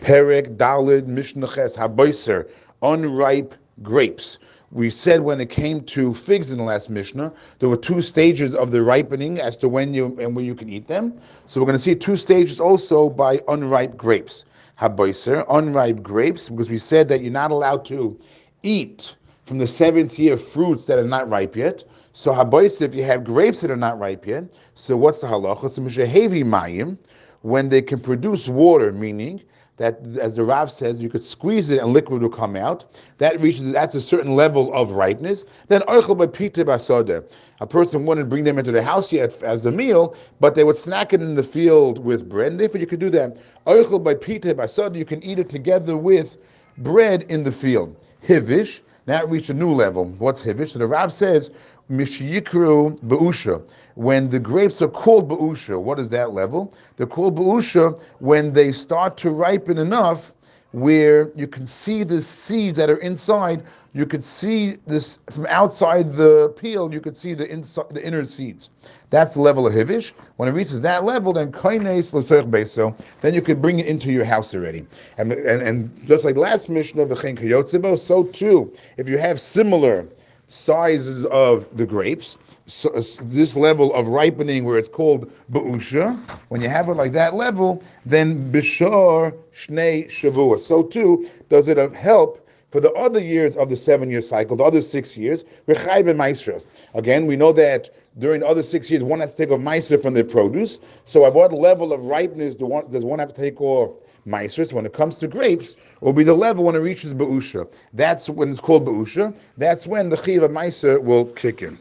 Perek Dalid Mishnah Ches Haboiser, unripe grapes. We said when it came to figs in the last Mishnah, there were two stages of the ripening as to when you and when you can eat them. So we're going to see two stages also by unripe grapes. Haboiser, unripe grapes, because we said that you're not allowed to eat from the seventh year fruits that are not ripe yet. So haboiser, if you have grapes that are not ripe yet, so what's the halacha? So mayim, when they can produce water, meaning that, as the Rav says, you could squeeze it and liquid will come out. That reaches, that's a certain level of ripeness. Then. A person wouldn't bring them into the house yet as the meal, but they would snack it in the field with bread. And therefore, you could do that. Oichel by basode. You can eat it together with bread in the field. Hivish. That reached a new level. What's hivish? So the Rav says Mishiyikru Be'usha. When the grapes are called Be'usha, what is that level? They're called Be'usha when they start to ripen enough where you can see the seeds that are inside. You could see this from outside the peel. You could see the inside, the inner seeds. That's the level of hivish. When it reaches that level, then kaines beso. Then you could bring it into your house already. And, and, and just like last Mishnah of the chen so too, if you have similar sizes of the grapes. So, uh, this level of ripening, where it's called ba'usha, when you have it like that level, then bishar shnei shavua. So too does it help for the other years of the seven-year cycle, the other six years. Again, we know that during the other six years, one has to take off meiser from their produce. So at what level of ripeness do one, does one have to take off Maasros, when it comes to grapes, will be the level when it reaches Ba'usha. That's when it's called Ba'usha. That's when the Chiv of Meiser will kick in.